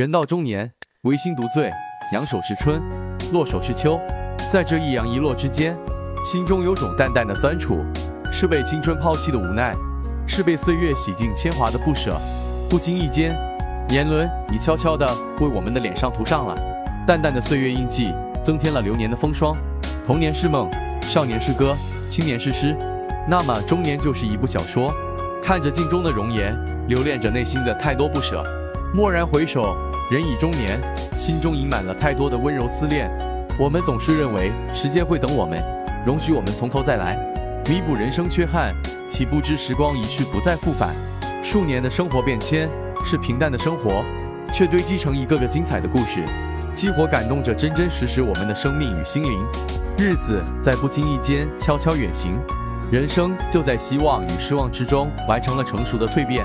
人到中年，唯心独醉，仰首是春，落手是秋。在这一扬一落之间，心中有种淡淡的酸楚，是被青春抛弃的无奈，是被岁月洗尽铅华的不舍。不经意间，年轮已悄悄地为我们的脸上涂上了淡淡的岁月印记，增添了流年的风霜。童年是梦，少年是歌，青年是诗，那么中年就是一部小说。看着镜中的容颜，留恋着内心的太多不舍。蓦然回首，人已中年，心中盈满了太多的温柔思念。我们总是认为时间会等我们，容许我们从头再来，弥补人生缺憾。岂不知时光一去不再复返。数年的生活变迁，是平淡的生活，却堆积成一个个精彩的故事，激活感动着真真实实我们的生命与心灵。日子在不经意间悄悄远行，人生就在希望与失望之中完成了成熟的蜕变。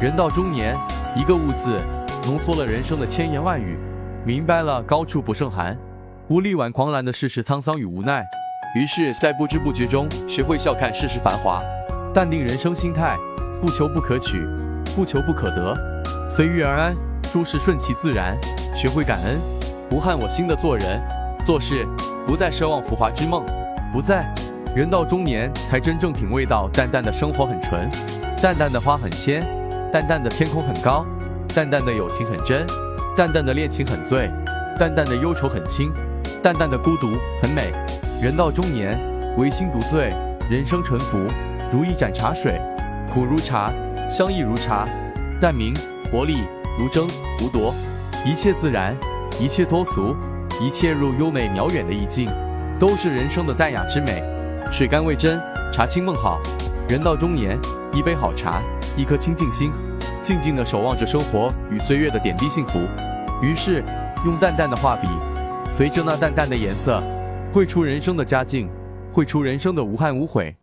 人到中年，一个“悟”字，浓缩了人生的千言万语。明白了高处不胜寒，无力挽狂澜的世事沧桑与无奈。于是，在不知不觉中，学会笑看世事繁华，淡定人生心态，不求不可取，不求不可得，随遇而安，诸事顺其自然。学会感恩，无憾我心的做人做事，不再奢望浮华之梦，不再。人到中年，才真正品味到淡淡的生活很纯，淡淡的花很鲜。淡淡的天空很高，淡淡的友情很真，淡淡的恋情很醉，淡淡的忧愁很轻，淡淡的孤独很美。人到中年，唯心独醉，人生沉浮，如一盏茶水，苦如茶，香亦如茶，淡明活力，如争如夺，一切自然，一切脱俗，一切入优美渺远的意境，都是人生的淡雅之美。水甘味真，茶清梦好。人到中年，一杯好茶，一颗清净心，静静的守望着生活与岁月的点滴幸福。于是，用淡淡的画笔，随着那淡淡的颜色，绘出人生的佳境，绘出人生的无憾无悔。